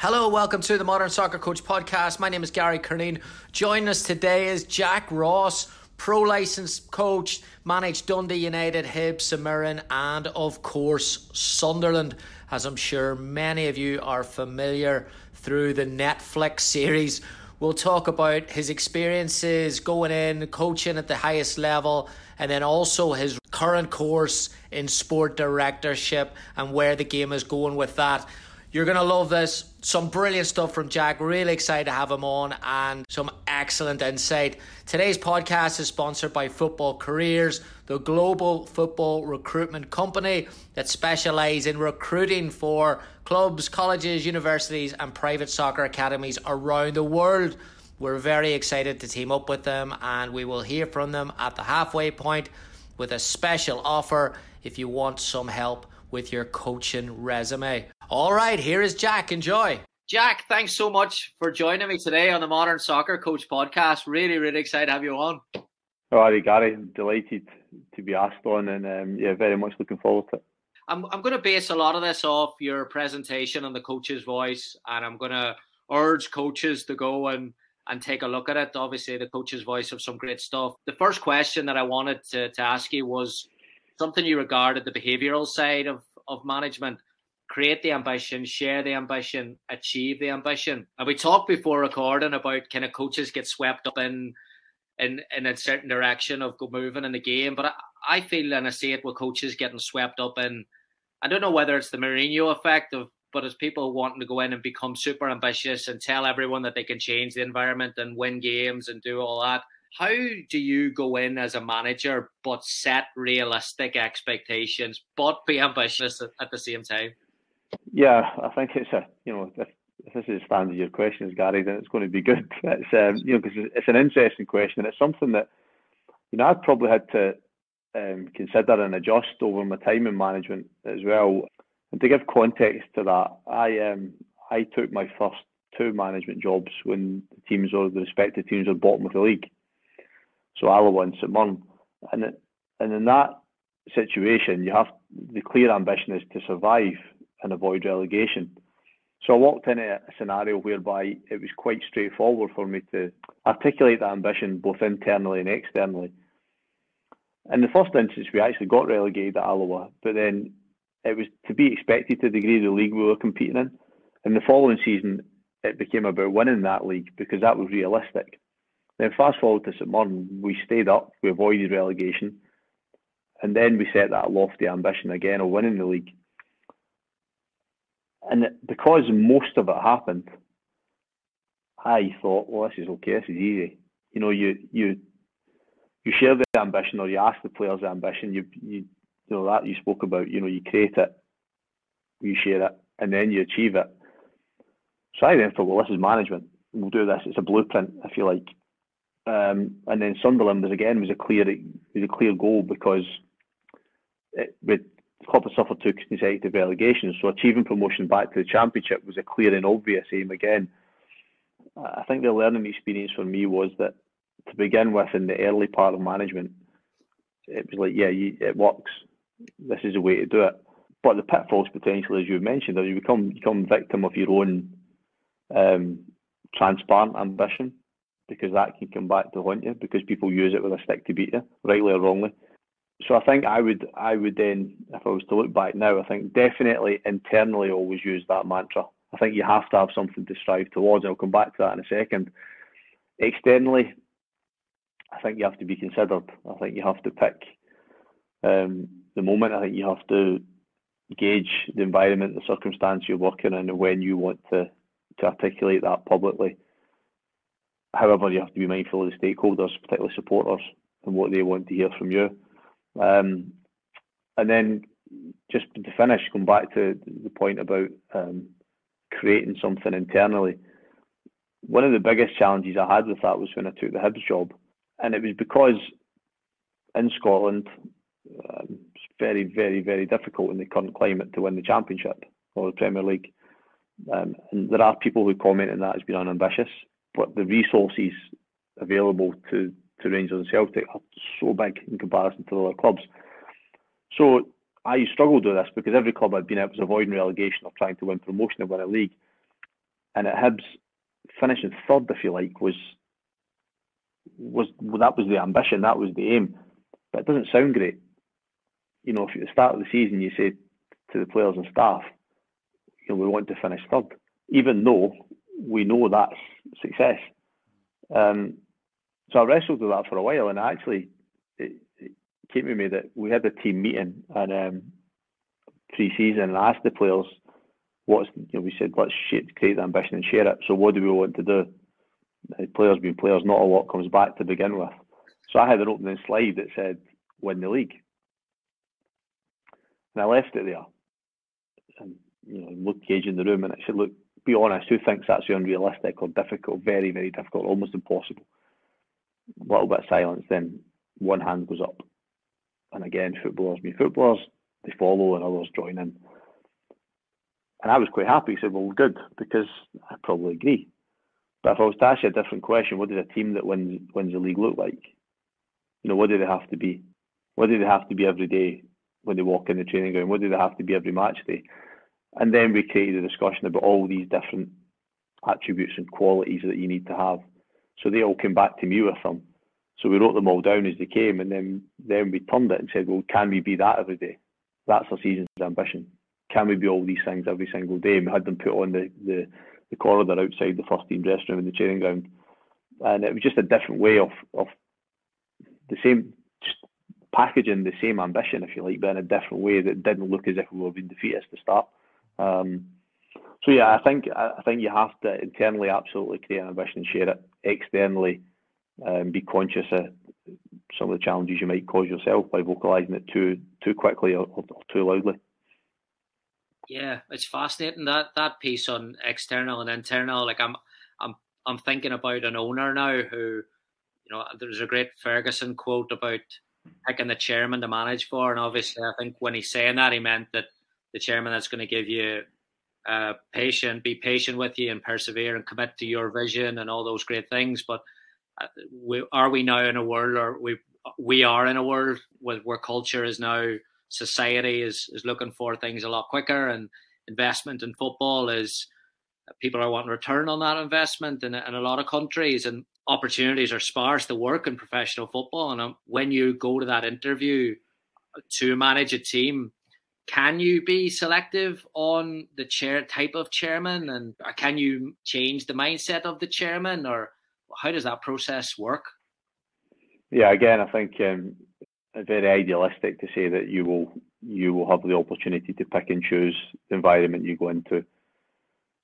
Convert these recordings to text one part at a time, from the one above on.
Hello, welcome to the Modern Soccer Coach podcast. My name is Gary Curneen. Joining us today is Jack Ross, pro licensed coach, managed Dundee United, Hibs, St Mirren, and of course Sunderland, as I'm sure many of you are familiar through the Netflix series. We'll talk about his experiences going in, coaching at the highest level, and then also his current course in sport directorship and where the game is going with that. You're going to love this. Some brilliant stuff from Jack. Really excited to have him on and some excellent insight. Today's podcast is sponsored by Football Careers, the global football recruitment company that specialise in recruiting for clubs, colleges, universities, and private soccer academies around the world. We're very excited to team up with them and we will hear from them at the halfway point with a special offer if you want some help with your coaching resume. All right, here is Jack. Enjoy. Jack, thanks so much for joining me today on the Modern Soccer Coach podcast. Really, really excited to have you on. Oh, Ari, Gary, delighted to be asked on, and um, yeah, very much looking forward to it. I'm, I'm going to base a lot of this off your presentation on the coach's voice, and I'm going to urge coaches to go and, and take a look at it. Obviously, the coach's voice of some great stuff. The first question that I wanted to, to ask you was something you regarded the behavioural side of, of management create the ambition, share the ambition, achieve the ambition. And we talked before recording about kind of coaches get swept up in in in a certain direction of moving in the game. But I, I feel and I see it with coaches getting swept up in I don't know whether it's the Mourinho effect of but as people wanting to go in and become super ambitious and tell everyone that they can change the environment and win games and do all that. How do you go in as a manager but set realistic expectations but be ambitious at the same time? Yeah, I think it's a you know if, if this is the standard of your questions, Gary, then it's going to be good. It's um, you know because it's an interesting question. It's something that you know I've probably had to um, consider and adjust over my time in management as well. And to give context to that, I um I took my first two management jobs when the teams or the respective teams were bottom of the league. So Alloa and St and and in that situation, you have the clear ambition is to survive and avoid relegation. So I walked in a scenario whereby it was quite straightforward for me to articulate that ambition both internally and externally. In the first instance, we actually got relegated at Alloa, but then it was to be expected to the degree the league we were competing in. In the following season, it became about winning that league because that was realistic. Then fast forward to St Mirren, we stayed up, we avoided relegation, and then we set that lofty ambition again of winning the league and because most of it happened, I thought, well, this is okay, this is easy. You know, you you you share the ambition, or you ask the players the ambition. You you you know that you spoke about. You know, you create it, you share it, and then you achieve it. So I then thought, well, this is management. We'll do this. It's a blueprint, if you like. Um, and then Sunderland was again was a clear was a clear goal because it, with club had suffered two consecutive relegations, so achieving promotion back to the championship was a clear and obvious aim again. I think the learning experience for me was that to begin with in the early part of management, it was like, yeah, you, it works. This is the way to do it. But the pitfalls potentially, as you mentioned, are you become become victim of your own um, transparent ambition because that can come back to haunt you because people use it with a stick to beat you, rightly or wrongly so I think I would I would then, if I was to look back now, I think definitely internally always use that mantra. I think you have to have something to strive towards. I'll come back to that in a second. Externally, I think you have to be considered. I think you have to pick um, the moment. I think you have to gauge the environment, the circumstance you're working in, and when you want to to articulate that publicly. However, you have to be mindful of the stakeholders, particularly supporters, and what they want to hear from you. Um, and then just to finish, going back to the point about um, creating something internally. One of the biggest challenges I had with that was when I took the Hibs job, and it was because in Scotland, um, it's very, very, very difficult in the current climate to win the Championship or the Premier League. And there are people who comment on that as being unambitious, but the resources available to, to Rangers and Celtic are so big in comparison to other clubs. So I struggled with this because every club I'd been at was avoiding relegation or trying to win promotion and win a league. And at Hibs, finishing third, if you like, was was that was the ambition, that was the aim. But it doesn't sound great. You know, if at the start of the season you say to the players and staff, you know, we want to finish third, even though we know that's success. Um, so I wrestled with that for a while, and actually, it, it came to me that we had a team meeting and um, pre-season, and asked the players, "What's you know?" We said, "Let's create the ambition and share it." So, what do we want to do? The players being players, not a lot comes back to begin with. So I had an opening slide that said, "Win the league," and I left it there. And you know, looked Gage in the room, and I said, "Look, be honest. Who thinks that's unrealistic or difficult? Very, very difficult, almost impossible." A little bit of silence. Then one hand goes up, and again, footballers be footballers. They follow, and others join in. And I was quite happy. He said, "Well, good," because I probably agree. But if I was to ask you a different question, what does a team that wins wins the league look like? You know, what do they have to be? What do they have to be every day when they walk in the training ground? What do they have to be every match day? And then we created a discussion about all these different attributes and qualities that you need to have. So they all came back to me with them. So we wrote them all down as they came, and then then we turned it and said, well, can we be that every day? That's our season's ambition. Can we be all these things every single day? And we had them put on the, the, the corridor outside the first team dressing room in the training ground. And it was just a different way of, of the same, just packaging the same ambition, if you like, but in a different way that didn't look as if we were being defeated to start. Um, so yeah, I think I think you have to internally absolutely create an ambition and share it. Externally, um, be conscious of some of the challenges you might cause yourself by vocalising it too too quickly or, or, too loudly. Yeah, it's fascinating that that piece on external and internal. Like I'm I'm I'm thinking about an owner now who, you know, there's a great Ferguson quote about picking the chairman to manage for, and obviously I think when he's saying that he meant that the chairman that's going to give you uh, patient, be patient with you and persevere and commit to your vision and all those great things. But uh, we, are we now in a world, or we we are in a world where, culture is now society is is looking for things a lot quicker, and investment in football is people are wanting return on that investment in, in a lot of countries, and opportunities are sparse to work in professional football. And um, when you go to that interview to manage a team can you be selective on the chair type of chairman? And can you change the mindset of the chairman or how does that process work? Yeah again i think um, very idealistic to say that you will you will have the opportunity to pick and choose the environment you go into.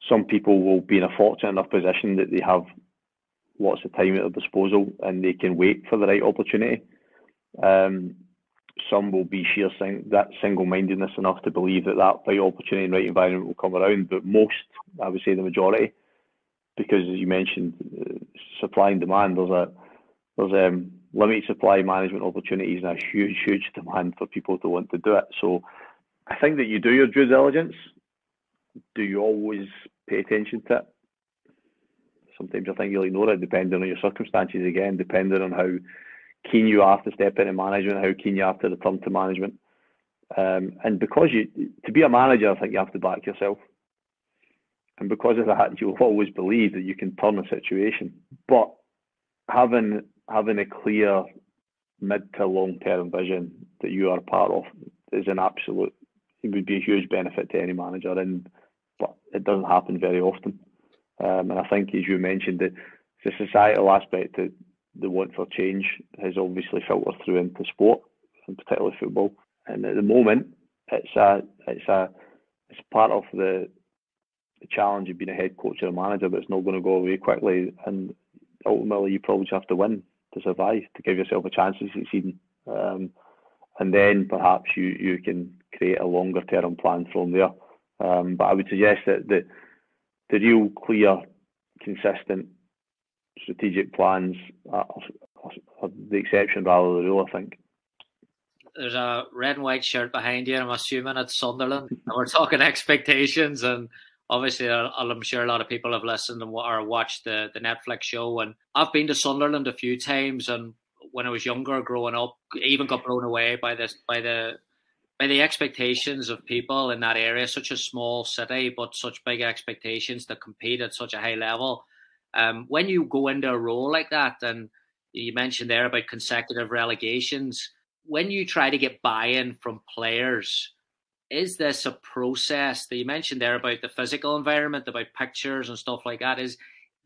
Some people will be in a fortunate enough position that they have lots of time at their disposal and they can wait for the right opportunity. Um, some will be sheer sing- that single-mindedness enough to believe that that right opportunity and right environment will come around. But most, I would say, the majority, because as you mentioned, uh, supply and demand. There's a there's um, limited supply management opportunities and a huge, huge demand for people to want to do it. So I think that you do your due diligence. Do you always pay attention to it? Sometimes I think you'll ignore it, depending on your circumstances. Again, depending on how keen you are to step into management, how keen you are to return to management. Um, and because you, to be a manager, I think you have to back yourself. And because of that, you'll always believe that you can turn a situation. But having having a clear mid to long term vision that you are part of is an absolute. It would be a huge benefit to any manager, and but it doesn't happen very often. Um, and I think, as you mentioned, the, the societal aspect that the want for change has obviously filtered through into sport, and particularly football. And at the moment, it's a it's a it's part of the the challenge of being a head coach or a manager, but it's not going to go away quickly. And ultimately, you probably just have to win to survive to give yourself a chance of succeeding. Um, and then perhaps you you can create a longer term plan from there. Um, but I would suggest that the the real clear, consistent, strategic plans uh, are, are the exception rather than the rule. I think. There's a red and white shirt behind you. I'm assuming it's Sunderland, and we're talking expectations. And obviously, uh, I'm sure a lot of people have listened and or watched the the Netflix show. And I've been to Sunderland a few times, and when I was younger, growing up, even got blown away by this by the by the expectations of people in that area. Such a small city, but such big expectations to compete at such a high level. Um, when you go into a role like that, and you mentioned there about consecutive relegations, when you try to get buy-in from players, is this a process that you mentioned there about the physical environment, about pictures and stuff like that? Is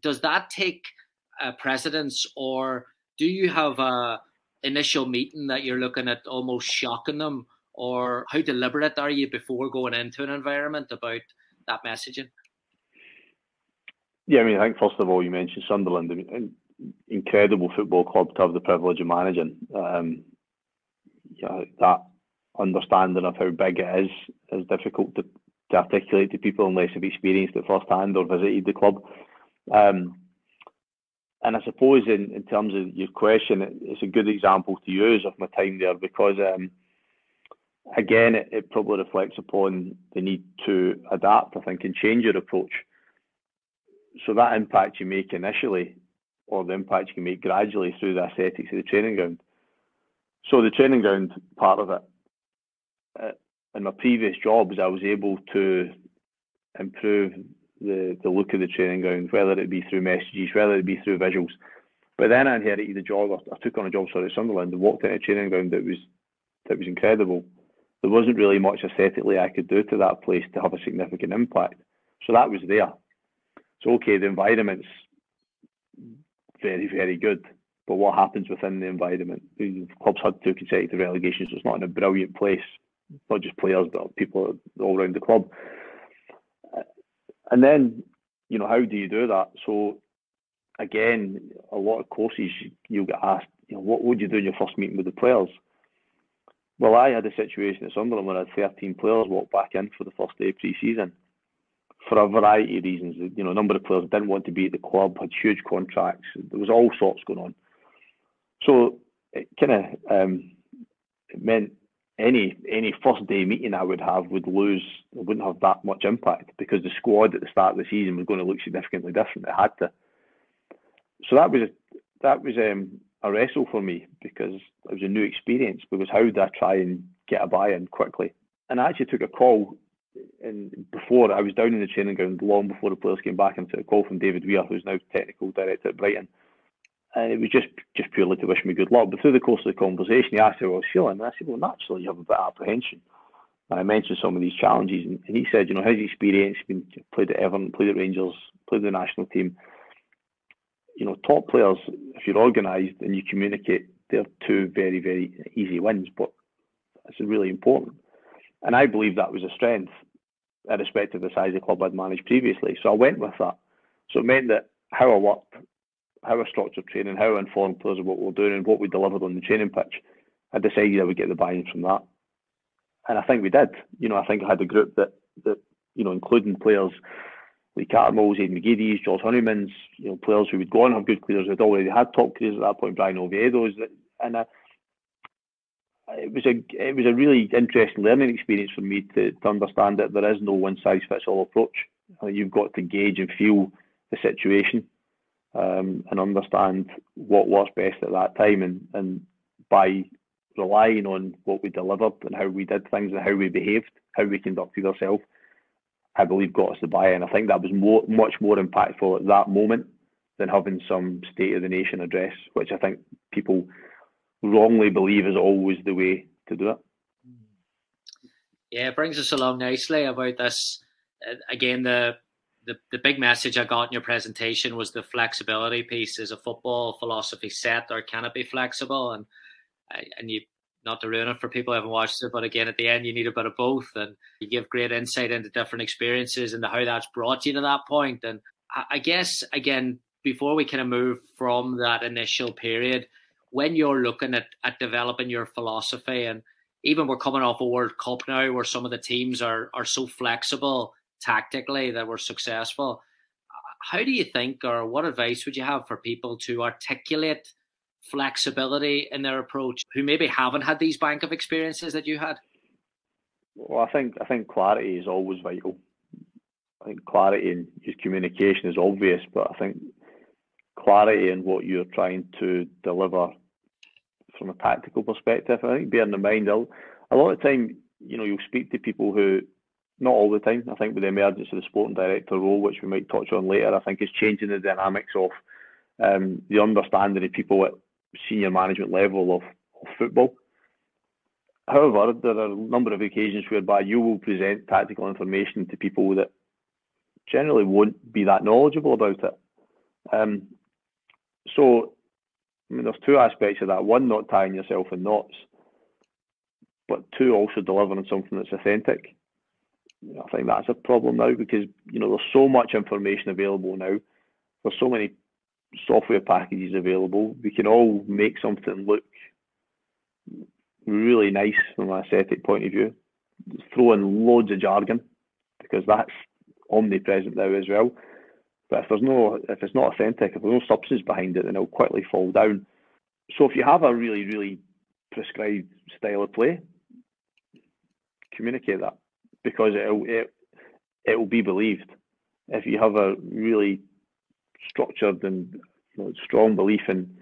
does that take a precedence, or do you have a initial meeting that you're looking at almost shocking them, or how deliberate are you before going into an environment about that messaging? Yeah, I mean, I think first of all, you mentioned Sunderland, an incredible football club to have the privilege of managing. Um, yeah, that understanding of how big it is is difficult to, to articulate to people unless they've experienced it firsthand or visited the club. Um, and I suppose in, in terms of your question, it, it's a good example to use of my time there because, um, again, it, it, probably reflects upon the need to adapt, I think, and change your approach. So that impact you make initially, or the impact you can make gradually through the aesthetics of the training ground. So the training ground part of it, uh, in my previous jobs, I was able to improve the, the look of the training ground, whether it be through messages, whether it be through visuals. But then I inherited the job. I took on a job sorry at Sunderland and walked into a training ground that was that was incredible. There wasn't really much aesthetically I could do to that place to have a significant impact. So that was there. So okay, the environment's very, very good. But what happens within the environment? The club's had two consecutive relegations, so it's not in a brilliant place. Not just players, but people all around the club. And then, you know, how do you do that? So, again, a lot of courses you'll get asked, you know, what would you do in your first meeting with the players? Well, I had a situation at Sunderland where I had 13 players walk back in for the first day of pre-season for a variety of reasons. You know, a number of players didn't want to be at the club, had huge contracts. There was all sorts going on. So it kind of um, meant any any first day meeting I would have would lose wouldn't have that much impact because the squad at the start of the season was going to look significantly different. It had to. So that was that was um, a wrestle for me because it was a new experience. Because how did I try and get a buy-in quickly? And I actually took a call and before I was down in the training ground long before the players came back and took a call from David Weir, who's now technical director at Brighton and it was just just purely to wish me good luck. But through the course of the conversation, he asked how I was feeling, and I said, "Well, naturally, you have a bit of apprehension." And I mentioned some of these challenges, and, and he said, "You know, his experience, been played at Everton, played at Rangers, played the national team. You know, top players, if you're organised and you communicate, they're two very very easy wins, but it's really important." And I believe that was a strength, irrespective of the size of the club I'd managed previously. So I went with that. So it meant that how I worked how I structured training, how I informed players of what we are doing and what we delivered on the training pitch, I decided I would get the buy-in from that. And I think we did. You know, I think I had a group that, that you know, including players like Carter Moles, Aiden McGeady's, George Honeymans, you know, players who would go on have good careers, had already had top careers at that point, Bryan Oviedo's, and I, it was a it was a really interesting learning experience for me to, to understand that there is no one size fits all approach. You've got to gauge and feel the situation um, and understand what works best at that time. And, and by relying on what we delivered and how we did things and how we behaved, how we conducted ourselves, I believe got us the buy-in. I think that was more, much more impactful at that moment than having some State of the Nation address, which I think people wrongly believe is always the way to do it. Yeah, it brings us along nicely about this. Again, the the, the big message I got in your presentation was the flexibility piece. Is a football philosophy set or can it be flexible? And and you not to ruin it for people who haven't watched it, but again, at the end, you need a bit of both, and you give great insight into different experiences and how that's brought you to that point. And I guess again, before we kind of move from that initial period, when you're looking at at developing your philosophy and even we're coming off a World Cup now where some of the teams are are so flexible tactically that we're successful. How do you think, or what advice would you have for people to articulate flexibility in their approach who maybe haven't had these bank of experiences that you had? Well, I think I think clarity is always vital. I think clarity your communication is obvious, but I think clarity in what you're trying to deliver from a tactical perspective. I think bearing in mind, a lot of time, you know, you'll speak to people who, not all the time, I think with the emergence of the sporting director role, which we might touch on later, I think is changing the dynamics of um, the understanding of people at senior management level of, of football. However, there are a number of occasions whereby you will present tactical information to people that generally won't be that knowledgeable about it. Um, so, I mean, there's two aspects of that. One, not tying yourself in knots, but two, also delivering something that's authentic. I think that's a problem now because you know there's so much information available now. There's so many software packages available. We can all make something look really nice from an aesthetic point of view. Throw in loads of jargon because that's omnipresent now as well. But if there's no, if it's not authentic, if there's no substance behind it, then it'll quickly fall down. So if you have a really, really prescribed style of play, communicate that because it'll it, it will be believed. If you have a really structured and you know, strong belief in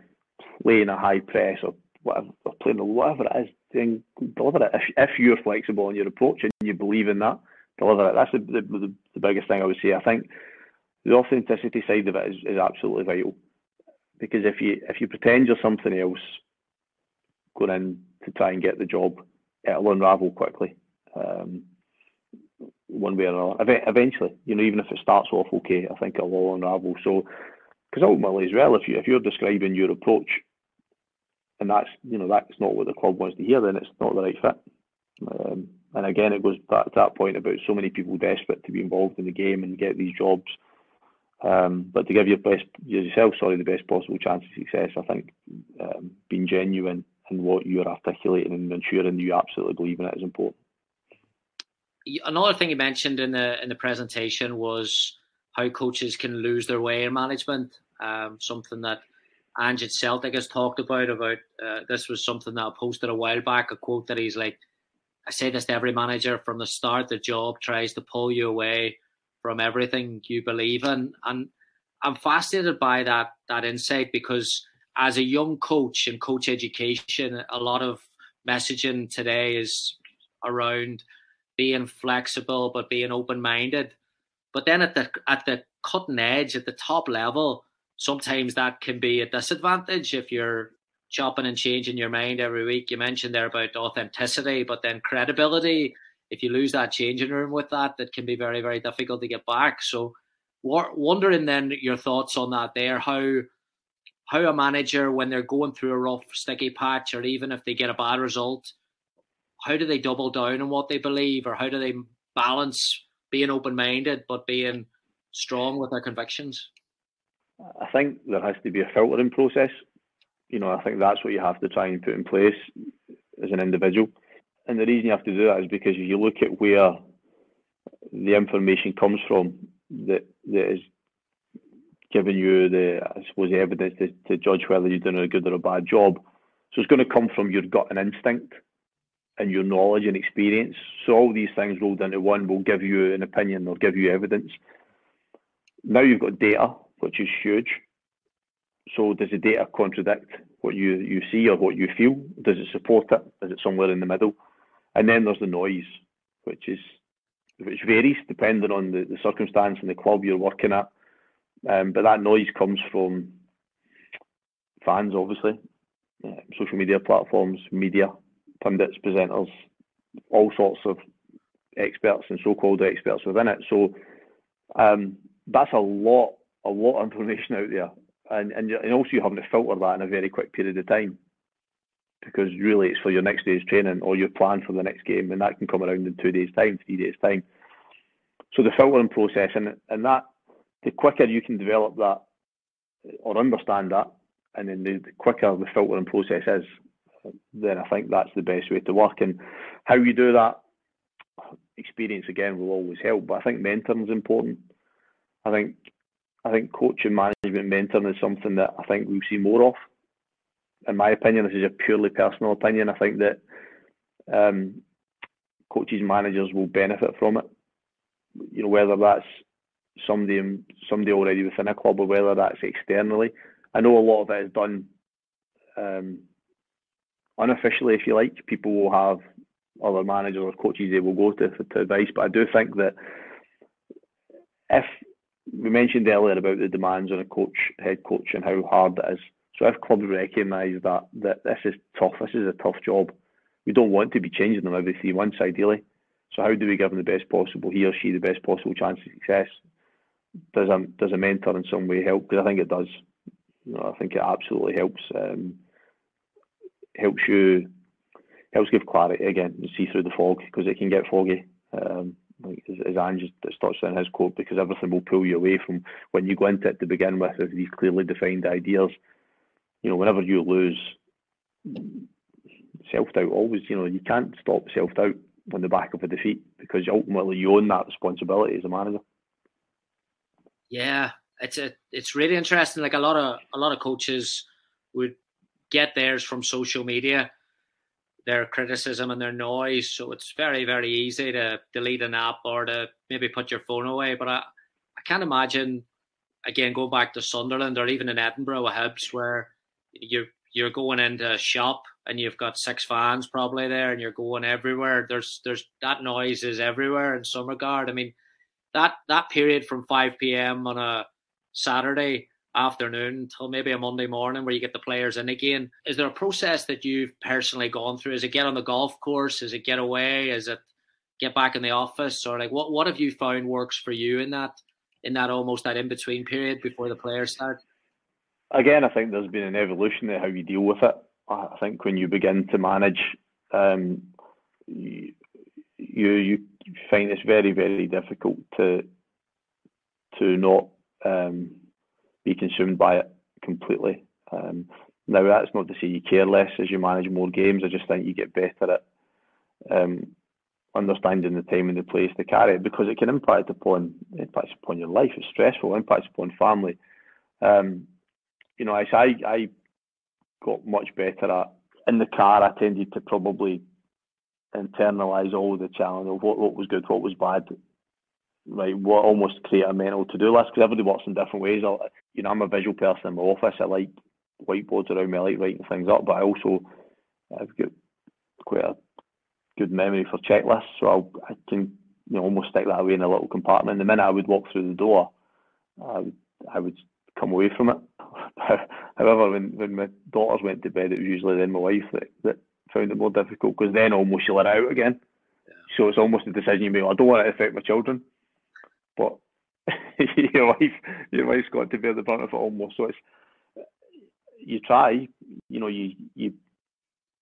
playing a high press or whatever, or playing whatever it is, then deliver it. If, if you're flexible in your approach and you believe in that, deliver it. That's the, the, the biggest thing I would say. I think the authenticity side of it is, is absolutely vital because if you if you pretend you're something else going in to try and get the job, it'll unravel quickly. Um, one way or another. Eventually, you know, even if it starts off okay, I think it'll all unravel. So, because ultimately, as well, if you if you're describing your approach, and that's you know that's not what the club wants to hear, then it's not the right fit. Um, and again, it goes back to that point about so many people desperate to be involved in the game and get these jobs. Um, but to give your best yourself, sorry, the best possible chance of success, I think um, being genuine in what you're articulating and ensuring you absolutely believe in it is important another thing you mentioned in the in the presentation was how coaches can lose their way in management. Um, something that Ange at Celtic has talked about. About uh, this was something that I posted a while back. A quote that he's like, "I say this to every manager from the start. The job tries to pull you away from everything you believe in." And I'm fascinated by that that insight because as a young coach in coach education, a lot of messaging today is around being flexible but being open minded. But then at the at the cutting edge, at the top level, sometimes that can be a disadvantage if you're chopping and changing your mind every week. You mentioned there about authenticity, but then credibility. If you lose that changing room with that, that can be very, very difficult to get back. So, wondering then your thoughts on that there, how how a manager when they're going through a rough, sticky patch, or even if they get a bad result, how do they double down on what they believe, or how do they balance being open minded but being strong with their convictions? I think there has to be a filtering process. You know, I think that's what you have to try and put in place as an individual. And the reason you have to do that is because if you look at where the information comes from that that is giving you the I suppose the evidence to, to judge whether you're doing a good or a bad job. So it's going to come from your gut and instinct and your knowledge and experience. So all these things rolled into one will give you an opinion or give you evidence. Now you've got data, which is huge. So does the data contradict what you, you see or what you feel? Does it support it? Is it somewhere in the middle? And then there's the noise, which is which varies depending on the, the circumstance and the club you're working at. Um, but that noise comes from fans, obviously, uh, social media platforms, media, pundits, presenters, all sorts of experts and so-called experts within it. So um, that's a lot, a lot of information out there, and and, and also you having to filter that in a very quick period of time, because really it's for your next day's training or your plan for the next game, and that can come around in two days' time, three days' time. So the filtering process, and and that the quicker you can develop that or understand that, and then the, the quicker the filtering process is, then I think that's the best way to work. And how you do that, experience again will always help. But I think mentoring is important. I think I think coaching, management, mentoring is something that I think we'll see more of. In my opinion, this is a purely personal opinion. I think that um, coaches managers will benefit from it. You know, whether that's somebody somebody already within a club or whether that's externally. I know a lot of it is done um, unofficially, if you like. People will have other managers or coaches they will go to for advice, but I do think that if we mentioned earlier about the demands on a coach, head coach, and how hard it is. So if clubs recognise that that this is tough, this is a tough job, we don't want to be changing them every three months, ideally. So how do we give them the best possible, he or she, the best possible chance of success? Does a does a mentor in some way help? Because I think it does. You know, I think it absolutely helps. Um, helps you helps give clarity again. You see through the fog because it can get foggy. Um, like as, Ange just touched on his quote, because everything will pull you away from when you go into it to begin with with these clearly defined ideas. You know, whenever you lose, self doubt always. You know, you can't stop self doubt on the back of a defeat because ultimately you own that responsibility as a manager. Yeah, it's a it's really interesting. Like a lot of a lot of coaches would get theirs from social media their criticism and their noise. So it's very, very easy to delete an app or to maybe put your phone away. But I, I can't imagine, again, going back to Sunderland or even in Edinburgh with Hibs, where you're you're going into a shop and you've got six fans probably there and you're going everywhere. There's there's that noise is everywhere in some regard. I mean, that that period from five PM on a Saturday afternoon till maybe a Monday morning where you get the players in again. Is there a process that you've personally gone through? Is it get on the golf course? Is it get away? Is it get back in the office? Or like what what have you found works for you in that in that almost that in between period before the players start? Again, I think there's been an evolution in how you deal with it. I think when you begin to manage, um, you, you find it's very very difficult to to not um, be consumed by it completely. Um, now that's not to say you care less as you manage more games. I just think you get better at um, understanding the time and the place to carry it because it can impact upon impacts upon your life. It's stressful, impacts upon family. Um, you know, I I got much better at in the car. I tended to probably internalize all the challenge of what, what was good, what was bad, right, what almost create a mental to do list because everybody works in different ways. I, you know, I'm a visual person in my office. I like whiteboards around me. I like writing things up, but I also I've got quite a good memory for checklists, so I'll, I can you know almost stick that away in a little compartment. The minute I would walk through the door, I would I would come away from it. However, when when my daughters went to bed, it was usually then my wife that, that found it more difficult because then almost you let it out again. Yeah. So it's almost a decision you make. I don't want it to affect my children but your wife, your wife's got to bear the brunt of it almost. So it's you try, you know, you you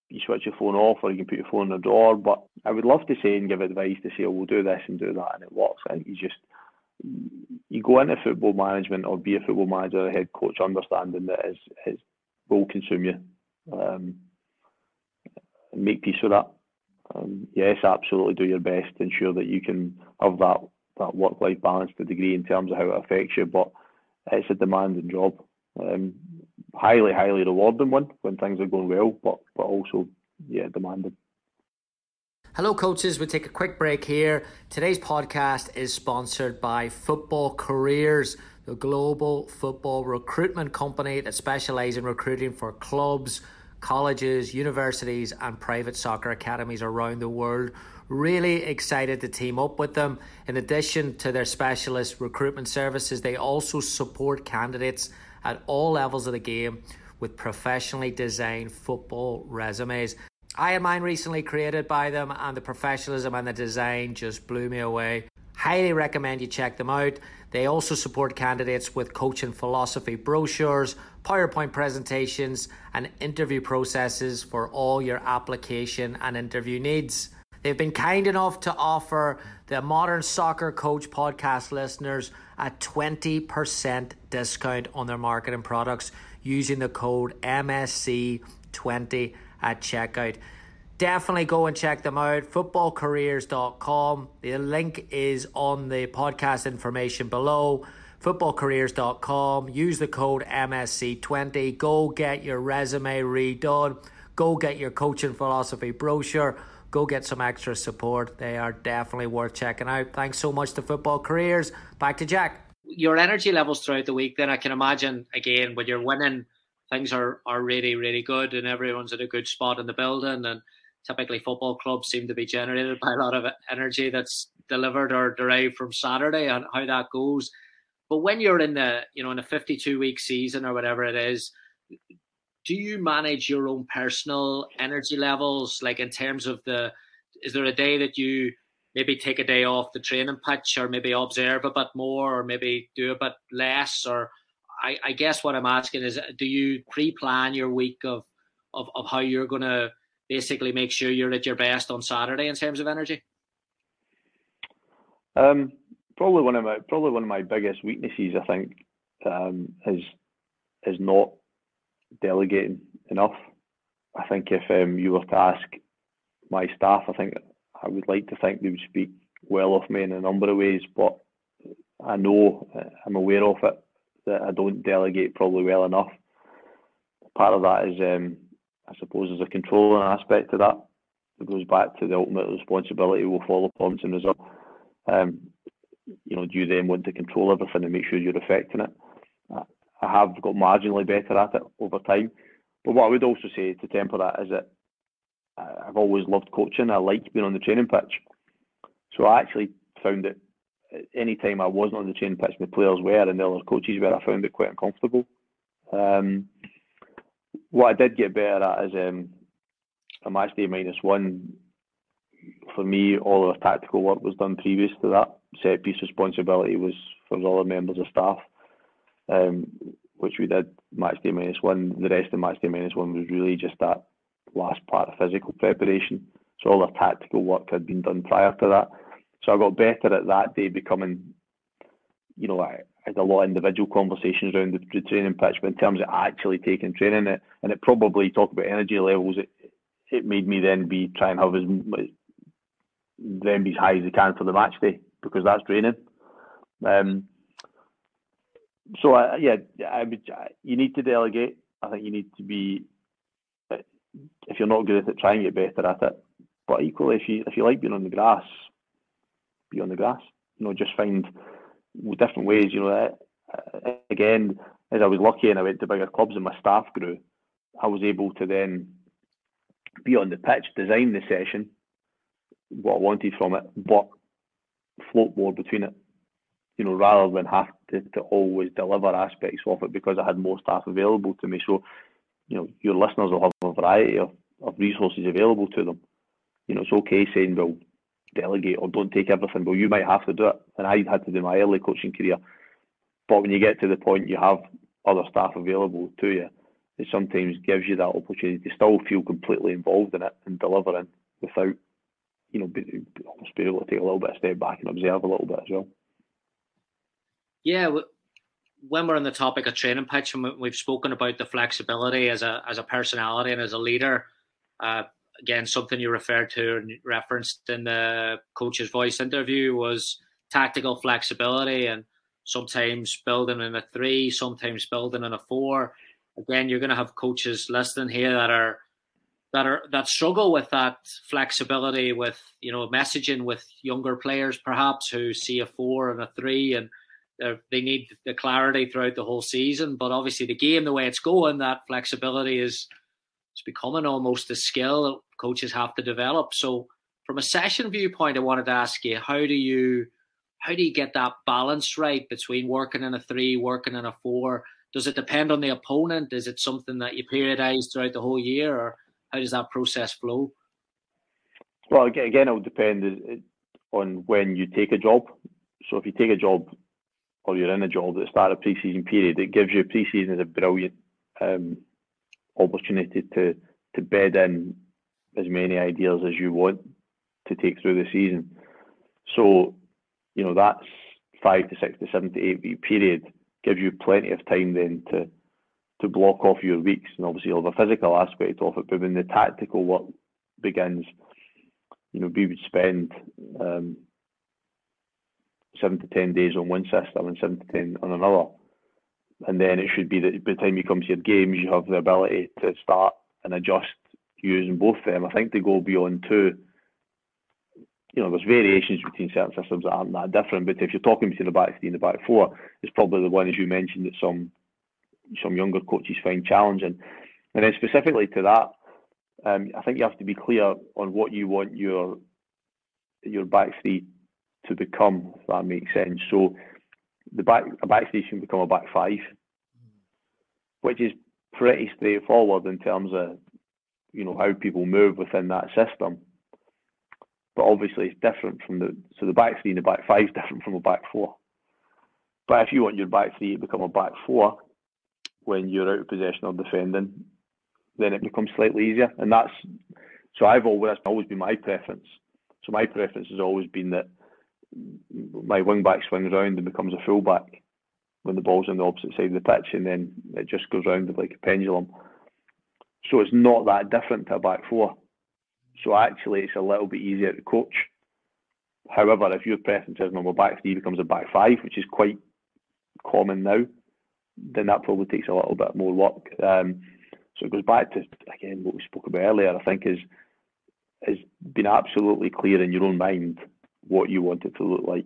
you switch your phone off or you can put your phone in the drawer. But I would love to say and give advice to say, oh, we'll do this and do that, and it works. I think you just you go into football management or be a football manager or a head coach, understanding that it, it will consume you. Um, make peace with that. Um, yes, absolutely do your best to ensure that you can have that that work life balance to a degree in terms of how it affects you, but it's a demanding job. Um, highly, highly rewarding one when things are going well, but but also yeah, demanding. Hello, coaches. We take a quick break here. Today's podcast is sponsored by Football Careers, the global football recruitment company that specializes in recruiting for clubs, colleges, universities, and private soccer academies around the world. Really excited to team up with them. In addition to their specialist recruitment services, they also support candidates at all levels of the game with professionally designed football resumes. I had mine recently created by them, and the professionalism and the design just blew me away. Highly recommend you check them out. They also support candidates with coaching philosophy brochures, PowerPoint presentations, and interview processes for all your application and interview needs. They've been kind enough to offer the Modern Soccer Coach podcast listeners a 20% discount on their marketing products using the code MSC20 at checkout. Definitely go and check them out. Footballcareers.com. The link is on the podcast information below. Footballcareers.com. Use the code MSC20. Go get your resume redone. Go get your coaching philosophy brochure. Go get some extra support. They are definitely worth checking out. Thanks so much to Football Careers. Back to Jack. Your energy levels throughout the week, then I can imagine again when you're winning, things are, are really, really good and everyone's in a good spot in the building. And typically, football clubs seem to be generated by a lot of energy that's delivered or derived from Saturday and how that goes. But when you're in the, you know, in a 52 week season or whatever it is, do you manage your own personal energy levels like in terms of the is there a day that you maybe take a day off the training pitch or maybe observe a bit more or maybe do a bit less or I, I guess what I'm asking is do you pre-plan your week of of, of how you're going to basically make sure you're at your best on Saturday in terms of energy? Um, probably one of my probably one of my biggest weaknesses, I think, um, is is not delegating enough. I think if um, you were to ask my staff, I think I would like to think they would speak well of me in a number of ways, but I know uh, I'm aware of it that I don't delegate probably well enough. Part of that is, um, I suppose, there's a controlling aspect to that. It goes back to the ultimate responsibility will fall upon as result. Um, you know, do you then want to control everything and make sure you're affecting it? I have got marginally better at it over time. But what I would also say to temper that is that I've always loved coaching. I like being on the training pitch. So I actually found that any time I wasn't on the training pitch, my players were and the other coaches were, I found it quite uncomfortable. Um, what I did get better at is um, a match day minus one. For me, all of the tactical work was done previous to that. Set piece responsibility was for all the members of staff um, which we did match day minus one. The rest of match day minus one was really just that last part of physical preparation. So all the tactical work had been done prior to that. So I got better at that day becoming, you know, I, had a lot of individual conversations around the, training pitch, but in terms of actually taking training it, and it probably talk about energy levels, it it made me then be try and have as then be as high as I can for the match day because that's training. Um, so uh, yeah, I would. You need to delegate. I think you need to be. Uh, if you're not good at it, try and get better at it. But equally, if you if you like being on the grass, be on the grass. You know, just find different ways. You know, uh, again, as I was lucky and I went to bigger clubs and my staff grew, I was able to then be on the pitch, design the session, what I wanted from it, but float more between it you know, rather than have to, to always deliver aspects of it because I had more staff available to me. So, you know, your listeners will have a variety of, of resources available to them. You know, it's okay saying, well, delegate or don't take everything. Well, you might have to do it. And I had to do my early coaching career. But when you get to the point you have other staff available to you, it sometimes gives you that opportunity to still feel completely involved in it and delivering without, you know, almost be able to take a little bit of step back and observe a little bit as well. Yeah, when we're on the topic of training pitch, and we've spoken about the flexibility as a as a personality and as a leader. Uh, again, something you referred to and referenced in the coach's voice interview was tactical flexibility, and sometimes building in a three, sometimes building in a four. Again, you're going to have coaches listening here that are that are that struggle with that flexibility with you know messaging with younger players perhaps who see a four and a three and they need the clarity throughout the whole season. But obviously, the game, the way it's going, that flexibility is it's becoming almost a skill coaches have to develop. So, from a session viewpoint, I wanted to ask you, how do you how do you get that balance right between working in a three, working in a four? Does it depend on the opponent? Is it something that you periodize throughout the whole year, or how does that process flow? Well, again, it will depend on when you take a job. So if you take a job or you're in a job at the start of pre-season period, it gives you pre-season is a brilliant um, opportunity to to bed in as many ideas as you want to take through the season. So, you know, that's five to six to seven to eight week period gives you plenty of time then to to block off your weeks, and obviously you'll have a physical aspect of it. But when the tactical work begins, you know, we would spend um, seven to ten days on one system and seven to ten on another. And then it should be that by the time you come to your games, you have the ability to start and adjust using both of them. I think to go beyond two, you know, there's variations between certain systems that aren't that different. But if you're talking between the back three and the back four, it's probably the one, as you mentioned, that some some younger coaches find challenging. And then specifically to that, um, I think you have to be clear on what you want your your back three to become, if that makes sense. So the back a back three can become a back five, which is pretty straightforward in terms of you know how people move within that system. But obviously, it's different from the so the back three and the back five is different from a back four. But if you want your back three to become a back four when you're out of possession or defending, then it becomes slightly easier. And that's so I've always that's always been my preference. So my preference has always been that my wing back swings round and becomes a full back when the ball's on the opposite side of the pitch, and then it just goes round like a pendulum. So it's not that different to a back four. So actually, it's a little bit easier to coach. However, if your preference is normal back three becomes a back five, which is quite common now, then that probably takes a little bit more work. Um, so it goes back to again what we spoke about earlier. I think is is being absolutely clear in your own mind what you want it to look like,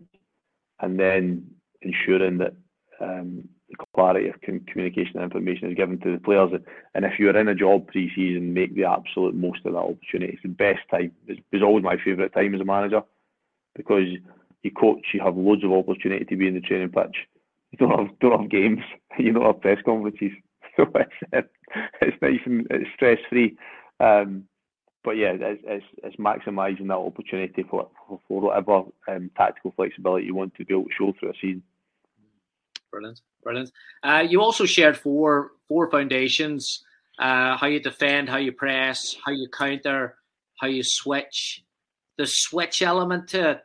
and then ensuring that um, clarity of communication and information is given to the players. And if you're in a job pre-season, make the absolute most of that opportunity. It's the best time. It was always my favourite time as a manager because you coach, you have loads of opportunity to be in the training pitch. You don't have don't have games. You don't have press conferences. So it's, it's nice and it's stress free. Um, but yeah, it's, it's, it's maximising that opportunity for for whatever um, tactical flexibility you want to be able to show through a season. Brilliant, brilliant. Uh, you also shared four four foundations: uh, how you defend, how you press, how you counter, how you switch. The switch element to it,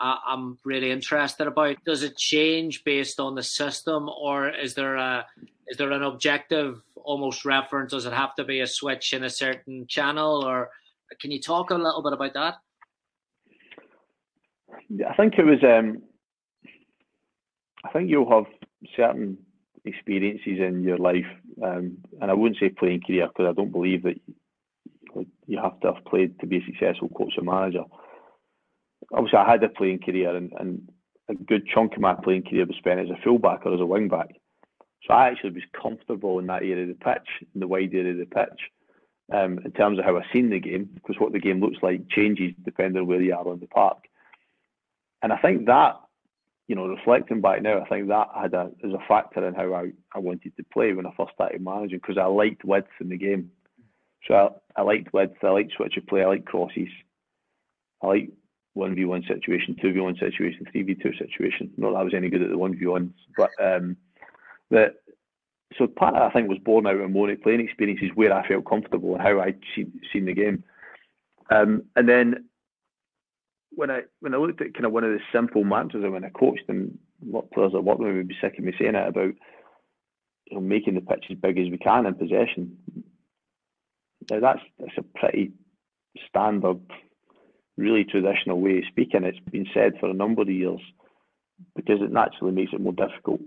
uh, I'm really interested about. Does it change based on the system, or is there a is there an objective almost reference? Does it have to be a switch in a certain channel, or can you talk a little bit about that? I think it was. Um, I think you'll have certain experiences in your life, um, and I wouldn't say playing career because I don't believe that you have to have played to be a successful coach or manager. Obviously, I had a playing career, and, and a good chunk of my playing career was spent as a fullback or as a wing back. So I actually was comfortable in that area of the pitch, in the wide area of the pitch, um, in terms of how I seen the game, because what the game looks like changes depending on where you are on the park. And I think that, you know, reflecting back now, I think that had a a factor in how I, I wanted to play when I first started managing, because I liked width in the game. So I, I liked width, I liked switch of play, I liked crosses, I like one v one situation, two v one situation, three v two situation. Not that I was any good at the one v ones, but um, that so part of I think was born out of my playing experiences where I felt comfortable and how I'd seen, seen the game. Um, and then when I when I looked at kind of one of the simple mantras and when I coached them, what players I worked with would be sick of me saying it about you know, making the pitch as big as we can in possession. Now that's that's a pretty standard, really traditional way of speaking. It's been said for a number of years because it naturally makes it more difficult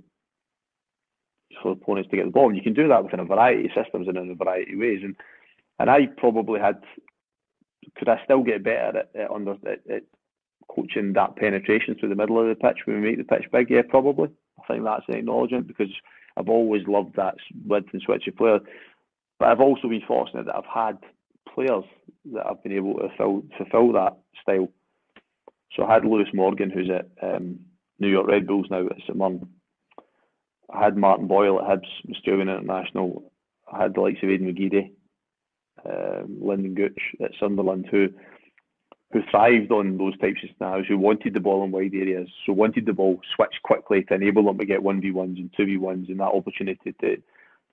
for opponents to get the ball. And you can do that within a variety of systems and in a variety of ways. And and I probably had could I still get better at, at under at, at coaching that penetration through the middle of the pitch when we make the pitch big? Yeah, probably. I think that's an acknowledgement because I've always loved that width and switch of player. But I've also been fortunate that I've had players that have been able to fill, fulfill that style. So I had Lewis Morgan, who's at um, New York Red Bulls now at St Mirren, I had Martin Boyle at Hibs, Australian International. I had the likes of Aiden McGeady, um, Lynden Gooch at Sunderland, who who thrived on those types of scenarios, who wanted the ball in wide areas, so wanted the ball switched quickly to enable them to get 1v1s and 2v1s and that opportunity to,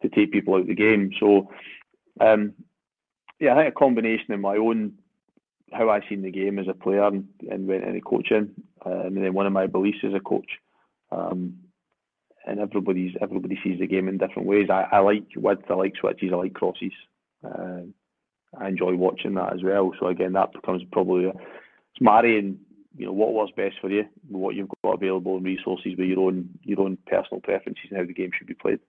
to take people out of the game. So, um, yeah, I think a combination of my own, how I seen the game as a player and, and went into coaching, um, and then one of my beliefs as a coach. Um, and everybody's everybody sees the game in different ways. I, I like width, I like switches, I like crosses. Uh, I enjoy watching that as well. So again, that becomes probably a, it's marrying you know what works best for you, what you've got available and resources with your own your own personal preferences and how the game should be played.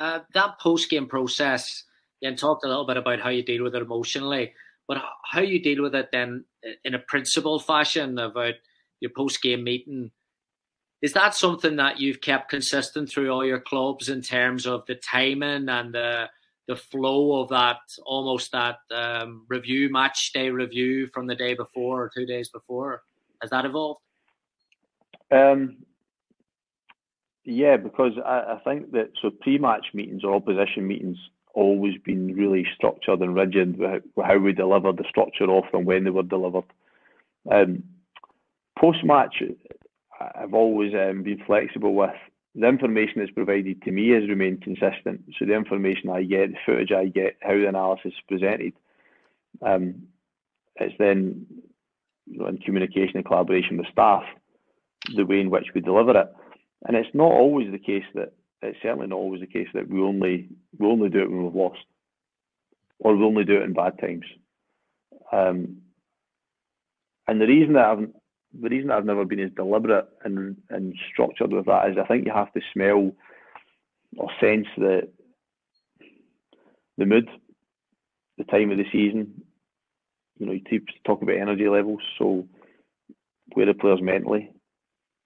Uh, that post game process, then talked a little bit about how you deal with it emotionally, but how you deal with it then in a principled fashion about your post game meeting. Is that something that you've kept consistent through all your clubs in terms of the timing and the the flow of that almost that um, review match day review from the day before or two days before. Has that evolved? Um, yeah because I, I, think that so pre-match meetings or opposition meetings always been really structured and rigid with how we delivered the structure of them when they were delivered. Um, post-match I've always um, been flexible with the information that's provided to me has remained consistent. So the information I get, the footage I get, how the analysis is presented, um, it's then you know, in communication and collaboration with staff, the way in which we deliver it. And it's not always the case that it's certainly not always the case that we only we only do it when we've lost, or we only do it in bad times. Um, and the reason that I've the reason I've never been as deliberate and and structured with that is I think you have to smell or sense the the mood, the time of the season. You know, you talk about energy levels. So, where the players mentally?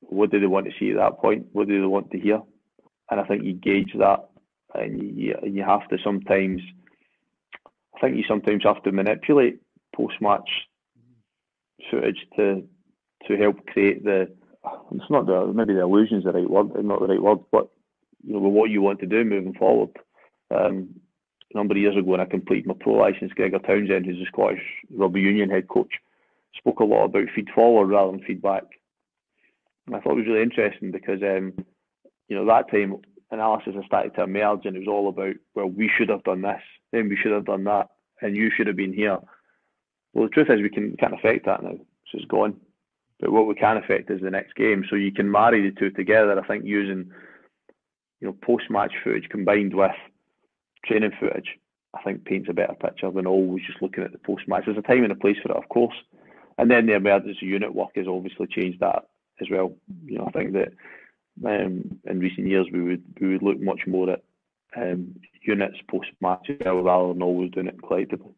What do they want to see at that point? What do they want to hear? And I think you gauge that, and you you have to sometimes. I think you sometimes have to manipulate post match footage to to help create the it's not the maybe the illusion is the right word, not the right word, but you know, what you want to do moving forward. Um, a number of years ago when I completed my pro license, Gregor Townsend, who's the Scottish Rugby Union head coach, spoke a lot about feed forward rather than feedback. And I thought it was really interesting because um, you know, that time analysis has started to emerge and it was all about, well, we should have done this, then we should have done that, and you should have been here. Well the truth is we can can't affect that now. So it's gone. But what we can affect is the next game. So you can marry the two together. I think using you know post-match footage combined with training footage, I think paints a better picture than always just looking at the post-match. There's a time and a place for it, of course. And then the emergency unit work has obviously changed that as well. You know, I think that um, in recent years we would we would look much more at um, units post-match as rather than always doing it collectively.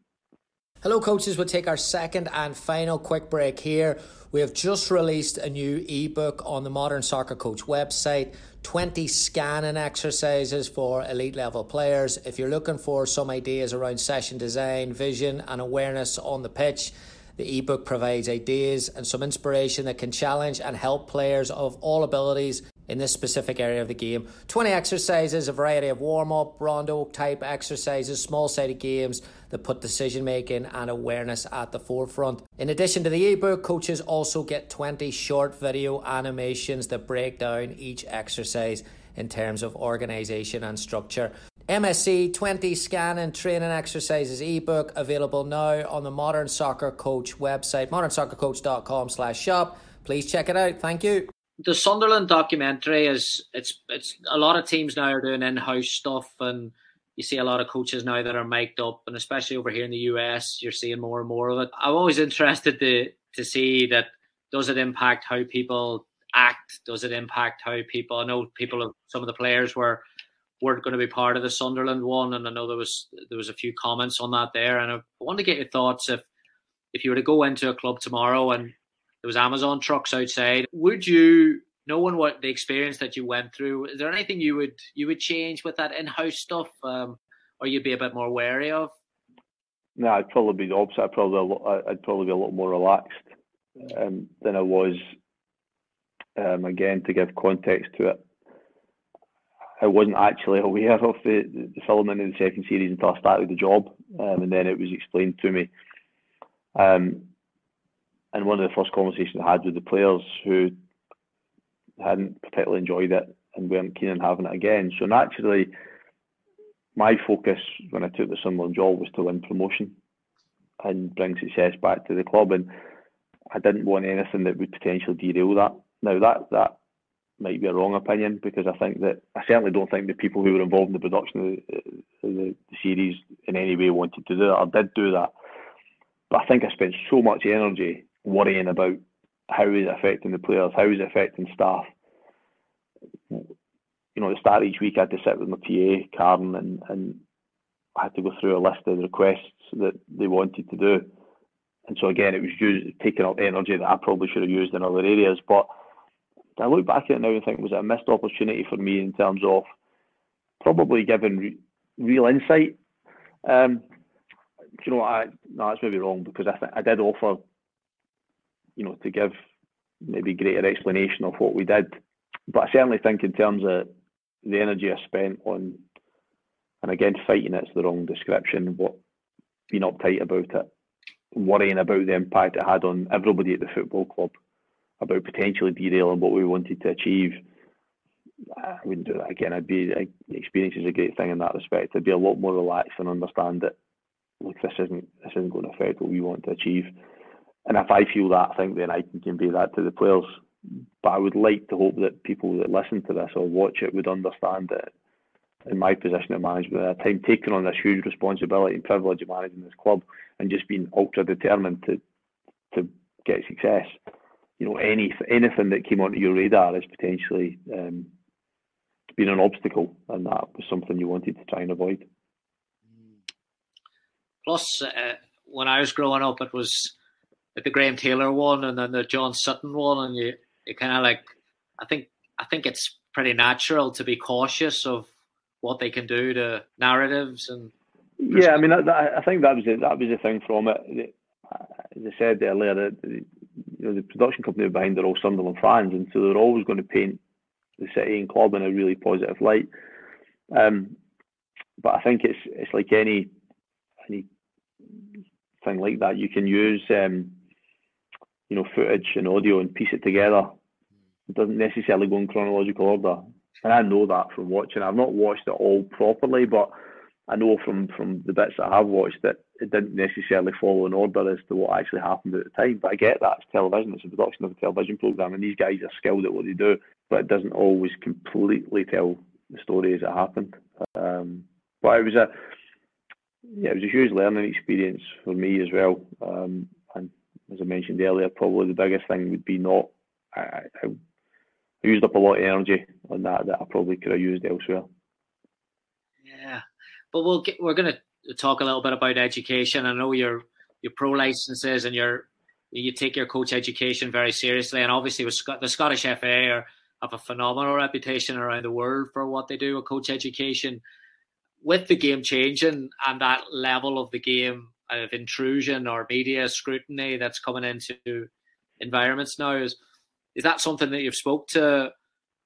Hello, coaches. We'll take our second and final quick break here. We have just released a new ebook on the Modern Soccer Coach website 20 scanning exercises for elite level players. If you're looking for some ideas around session design, vision, and awareness on the pitch, the ebook provides ideas and some inspiration that can challenge and help players of all abilities in this specific area of the game. 20 exercises, a variety of warm up, rondo type exercises, small sided games that put decision making and awareness at the forefront. In addition to the ebook, coaches also get 20 short video animations that break down each exercise in terms of organization and structure. MSC 20 scan and training exercises ebook available now on the Modern Soccer Coach website, modernsoccercoach.com slash shop. Please check it out. Thank you the Sunderland documentary is it's it's a lot of teams now are doing in-house stuff and you see a lot of coaches now that are mic'd up and especially over here in the US you're seeing more and more of it. I'm always interested to to see that does it impact how people act? Does it impact how people I know people some of the players were weren't going to be part of the Sunderland one and I know there was there was a few comments on that there and I want to get your thoughts if if you were to go into a club tomorrow and there was Amazon trucks outside. Would you, knowing what the experience that you went through, is there anything you would you would change with that in-house stuff, um, or you'd be a bit more wary of? No, I'd probably be the opposite. I'd probably I'd probably be a lot more relaxed um, than I was. Um, again, to give context to it, I wasn't actually aware of the, the filming in the second series until I started the job, um, and then it was explained to me. Um, and one of the first conversations I had with the players who hadn't particularly enjoyed it and weren't keen on having it again. So naturally, my focus when I took the Sunderland job was to win promotion and bring success back to the club, and I didn't want anything that would potentially derail that. Now that that might be a wrong opinion because I think that I certainly don't think the people who were involved in the production of the, the, the series in any way wanted to do that or did do that. But I think I spent so much energy worrying about how is it affecting the players, how is it affecting staff. You know, at the start of each week, I had to sit with my TA, Karen, and, and I had to go through a list of the requests that they wanted to do. And so again, it was used, taking up energy that I probably should have used in other areas. But I look back at it now and think, was it a missed opportunity for me in terms of probably giving re- real insight? Um, you know, I no, that's maybe wrong because I th- I did offer, you know, to give maybe greater explanation of what we did, but I certainly think in terms of the energy I spent on, and again, fighting it's the wrong description, what being uptight about it, worrying about the impact it had on everybody at the football club, about potentially derailing what we wanted to achieve. I wouldn't do that again. I'd be experience is a great thing in that respect. I'd be a lot more relaxed and understand that look, this isn't this isn't going to affect what we want to achieve. And if I feel that, I think then I can convey that to the players. But I would like to hope that people that listen to this or watch it would understand that in my position of management at time taking on this huge responsibility and privilege of managing this club and just being ultra determined to to get success. You know, any anything that came onto your radar is potentially um, been an obstacle, and that was something you wanted to try and avoid. Plus, uh, when I was growing up, it was the Graham Taylor one and then the John Sutton one, and you you kind of like, I think I think it's pretty natural to be cautious of what they can do to narratives and. Yeah, I mean, I, I think that was it. That was the thing from it. As I said earlier, the, you know, the production company behind are all Sunderland fans, and so they're always going to paint the city and club in a really positive light. Um, but I think it's it's like any any thing like that, you can use um, you know footage and audio and piece it together. It doesn't necessarily go in chronological order, and I know that from watching. I've not watched it all properly, but I know from from the bits that I have watched that it didn't necessarily follow an order as to what actually happened at the time. But I get that it's television; it's a production of a television program, and these guys are skilled at what they do. But it doesn't always completely tell the story as it happened. Um, but it was a yeah, it was a huge learning experience for me as well. Um, as I mentioned earlier, probably the biggest thing would be not. I, I used up a lot of energy on that that I probably could have used elsewhere. Yeah, but we'll get, we're going to talk a little bit about education. I know your your pro licenses and your you take your coach education very seriously, and obviously with the Scottish FA are, have a phenomenal reputation around the world for what they do with coach education with the game changing and that level of the game of intrusion or media scrutiny that's coming into environments now is is that something that you've spoke to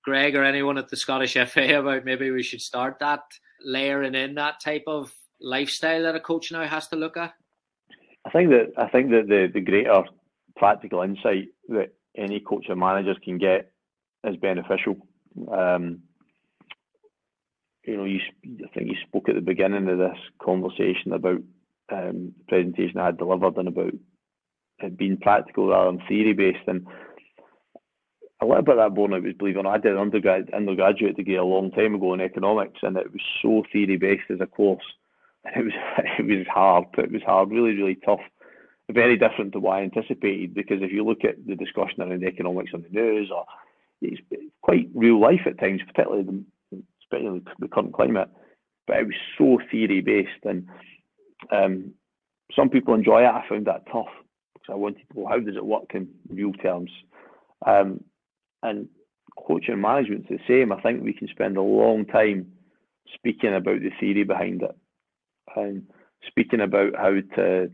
Greg or anyone at the Scottish FA about maybe we should start that layering in that type of lifestyle that a coach now has to look at? I think that I think that the, the greater practical insight that any coach or managers can get is beneficial. Um, you know, you, I think you spoke at the beginning of this conversation about um, presentation I had delivered and about it being practical rather than theory based. And a little bit of that born out was believe it or not, I did an undergrad, undergraduate degree a long time ago in economics, and it was so theory based as a course. It was it was hard. It was hard, really, really tough. Very different to what I anticipated because if you look at the discussion around economics on the news, or it's quite real life at times, particularly the especially the current climate. But it was so theory based, and um, some people enjoy it. I found that tough because I wanted to know how does it work in real terms. Um, and coaching and management's the same. I think we can spend a long time speaking about the theory behind it and speaking about how to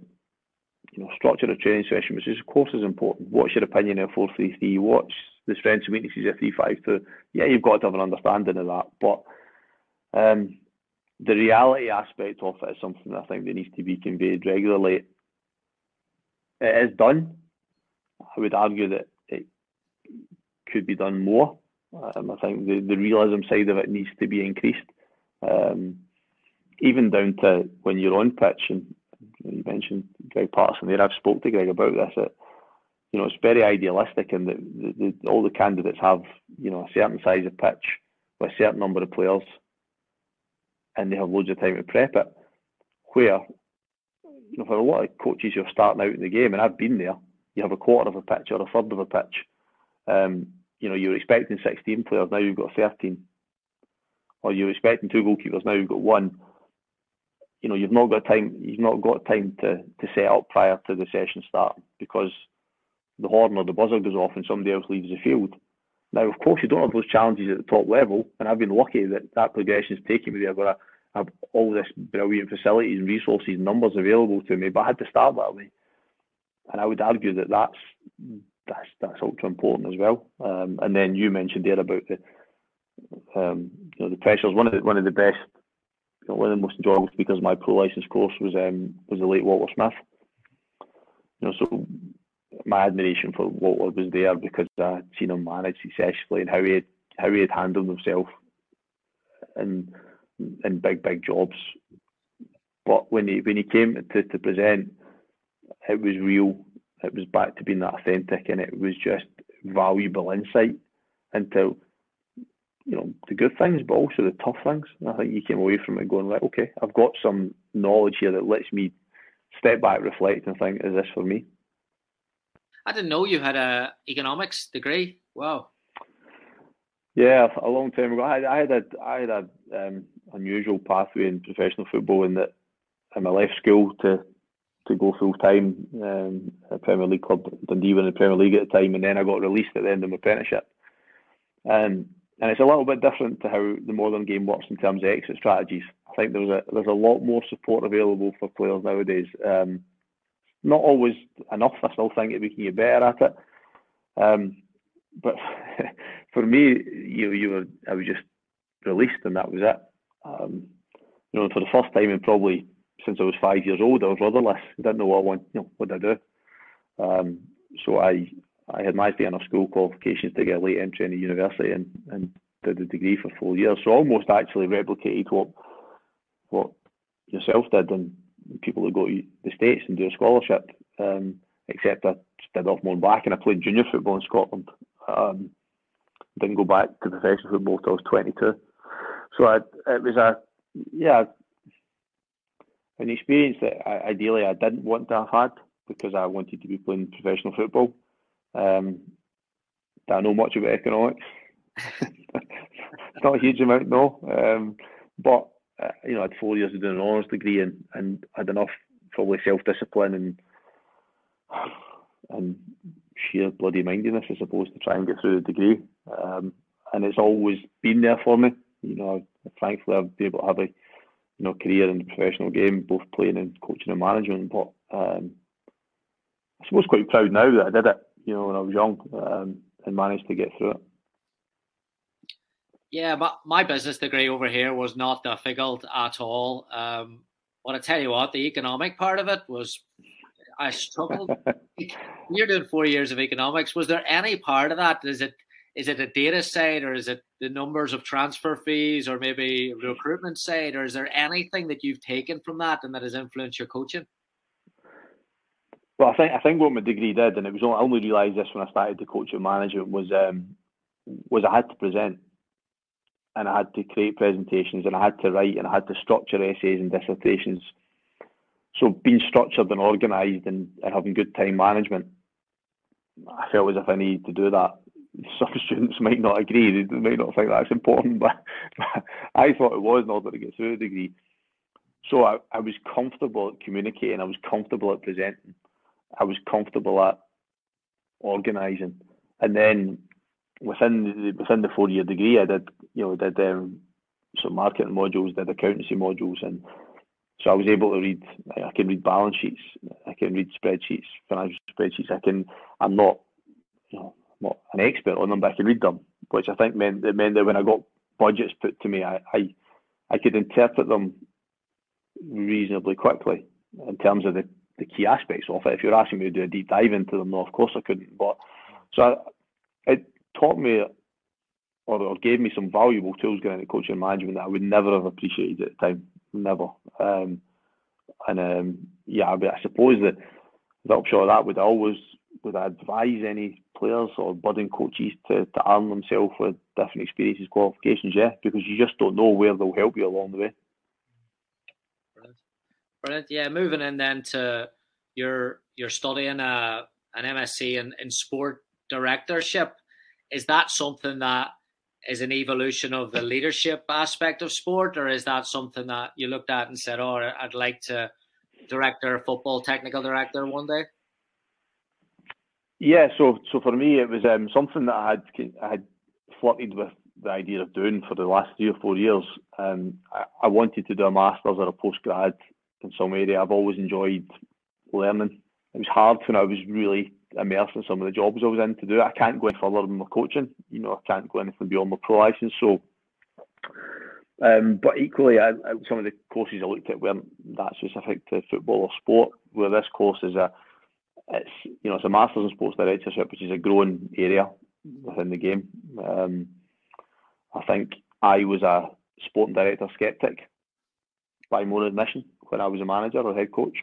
you know structure a training session, which is of course is important. What's your opinion of four three three? What's the strengths and weaknesses of three five two? Yeah, you've got to have an understanding of that, but um, the reality aspect of it is something that I think that needs to be conveyed regularly. It is done. I would argue that it could be done more. Um, I think the, the realism side of it needs to be increased. Um, even down to when you're on pitch, and you mentioned Greg Patterson there, I've spoke to Greg about this. It, you know, it's very idealistic, and the, all the candidates have, you know, a certain size of pitch with a certain number of players, and they have loads of time to prep it. Where, you know, for a lot of coaches who are starting out in the game, and I've been there, you have a quarter of a pitch or a third of a pitch. Um, you know, you're expecting 16 players, now you've got 13. Or you're expecting two goalkeepers, now you've got one. You know, you've not got time. You've not got time to, to set up prior to the session starting because the horn or the buzzer goes off and somebody else leaves the field. Now, of course, you don't have those challenges at the top level, and I've been lucky that that progression has taken me there. I've got have all this brilliant facilities and resources and numbers available to me, but I had to start that way. And I would argue that that's that's that's ultra important as well. Um, and then you mentioned there about the um, you know the pressures. One of the one of the best, you know, one of the most enjoyable speakers of my pro license course was um, was the late Walter Smith. You know, so my admiration for Walter was there because I'd seen him manage successfully and how he had, how he had handled himself in in big big jobs. But when he when he came to, to present, it was real. It was back to being that authentic, and it was just valuable insight into you know the good things, but also the tough things. And I think you came away from it going like, Okay, I've got some knowledge here that lets me step back, reflect, and think: Is this for me? I didn't know you had a economics degree. Wow. Yeah, a long time ago. I had, I had a I had a um, unusual pathway in professional football in that I left school to to go full time um, at Premier League club Dundee were in the Premier League at the time, and then I got released at the end of my apprenticeship. Um, and it's a little bit different to how the modern game works in terms of exit strategies. I think there's a there's a lot more support available for players nowadays. Um, not always enough. I still think that we can get better at it. Um, but for me, you you were I was just released and that was it. Um, you know, for the first time in probably since I was five years old, I was rudderless. I didn't know what I want. You know, what I do. Um, so I I had my enough school qualifications to get a late entry into university and, and did a degree for four years. So almost actually replicated what what yourself did and people that go to the States and do a scholarship, um, except I did off my own back and I played junior football in Scotland. Um, didn't go back to professional football until I was 22. So I, it was a, yeah, an experience that I, ideally I didn't want to have had because I wanted to be playing professional football. Um, I know much about economics? not a huge amount, no. Um, but uh, you know, I had four years of doing an honours degree and, and had enough probably self discipline and and sheer bloody mindedness, I suppose, to try and get through the degree. Um, and it's always been there for me. You know, thankfully I've been able to have a you know career in the professional game, both playing and coaching and management. But um, I suppose quite proud now that I did it. You know, when I was young um, and managed to get through it. Yeah, but my business degree over here was not difficult at all. Um, but I tell you what, the economic part of it was, I struggled. You're doing four years of economics. Was there any part of that? Is it is it a data side, or is it the numbers of transfer fees, or maybe recruitment side, or is there anything that you've taken from that and that has influenced your coaching? Well, I think I think what my degree did, and it was I only realised this when I started to coach and management was um, was I had to present and I had to create presentations and I had to write and I had to structure essays and dissertations. So being structured and organised and, and having good time management, I felt as if I needed to do that. Some students might not agree, they might not think that's important, but, but I thought it was in order to get through the degree. So I, I was comfortable at communicating, I was comfortable at presenting, I was comfortable at organising. And then within the, within the four year degree, I did you know did um, some marketing modules, did accountancy modules, and so I was able to read. I can read balance sheets, I can read spreadsheets, financial spreadsheets. I can. I'm not, you know, not an expert on them, but I can read them, which I think meant it meant that when I got budgets put to me, I I, I could interpret them reasonably quickly in terms of the, the key aspects of it. If you're asking me to do a deep dive into them, no, of course I couldn't. But so I, it taught me or, or gave me some valuable tools going into coaching management that I would never have appreciated at the time. Never. Um, and um, yeah, I, suppose that the upshot of that would always would advise any players or budding coaches to, to arm themselves with different experiences, qualifications? Yeah, because you just don't know where they'll help you along the way. Brilliant. Brilliant. Yeah, moving in then to your you're studying a, uh, an MSc in, in sport directorship. Is that something that is an evolution of the leadership aspect of sport, or is that something that you looked at and said, "Oh, I'd like to director, football technical director one day"? Yeah, so so for me, it was um, something that I had I had flirted with the idea of doing for the last three or four years. Um, I, I wanted to do a masters or a postgrad in some area. I've always enjoyed learning. It was hard when I was really immersed in some of the jobs I was in to do. I can't go any further in my coaching. You know, I can't go anything beyond my pro license. So, um, but equally, I, I, some of the courses I looked at weren't that specific to football or sport. Where this course is a, it's you know, it's a masters in sports directorship, which is a growing area within the game. Um, I think I was a sporting director skeptic by more admission when I was a manager or head coach.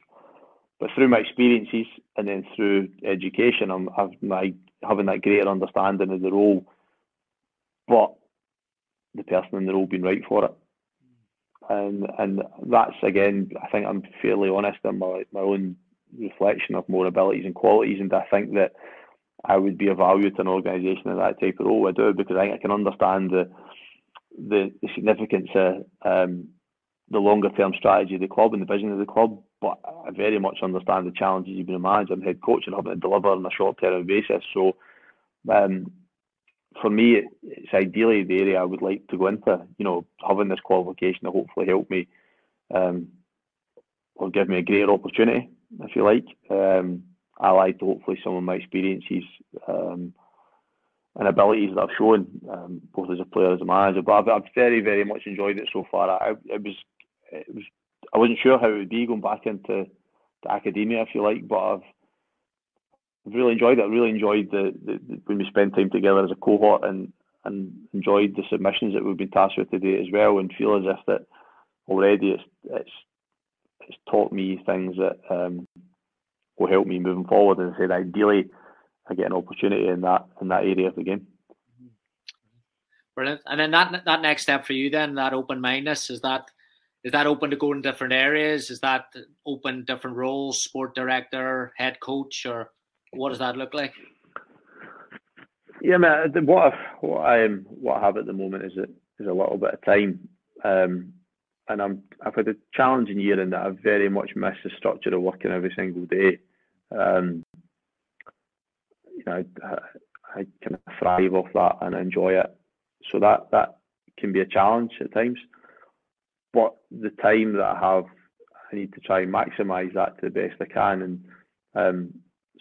But through my experiences and then through education, I'm have my having that greater understanding of the role, but the person in the role being right for it. And and that's again, I think I'm fairly honest in my my own reflection of more abilities and qualities, and I think that I would be of value to an organisation in that type of role. I do because I think I can understand the the, the significance of um, the longer term strategy of the club and the vision of the club, but I very much understand the challenges a manager and head coach and having to deliver on a short term basis. So, um, for me, it's ideally the area I would like to go into. You know, having this qualification to hopefully help me, um, or give me a greater opportunity, if you like. Um, allied to hopefully some of my experiences um, and abilities that I've shown, um, both as a player as a manager. But I've, I've very, very much enjoyed it so far. I, it was it was I wasn't sure how it would be going back into academia, if you like, but I've really enjoyed it. I really enjoyed the, the, the, when we spent time together as a cohort and and enjoyed the submissions that we've been tasked with today as well, and feel as if that already it's it's it's taught me things that um, will help me moving forward. And I said, ideally, I get an opportunity in that in that area of the game. Brilliant. And then that that next step for you, then that open mindedness is that is that open to go in different areas? Is that open different roles, sport director, head coach, or what does that look like? Yeah, man. What I, what I what I have at the moment is a, is a little bit of time, um, and I'm I've had a challenging year in that I very much miss the structure of working every single day. Um, you know, I, I kind of thrive off that and enjoy it. So that that can be a challenge at times but the time that I have, I need to try and maximise that to the best I can. And um,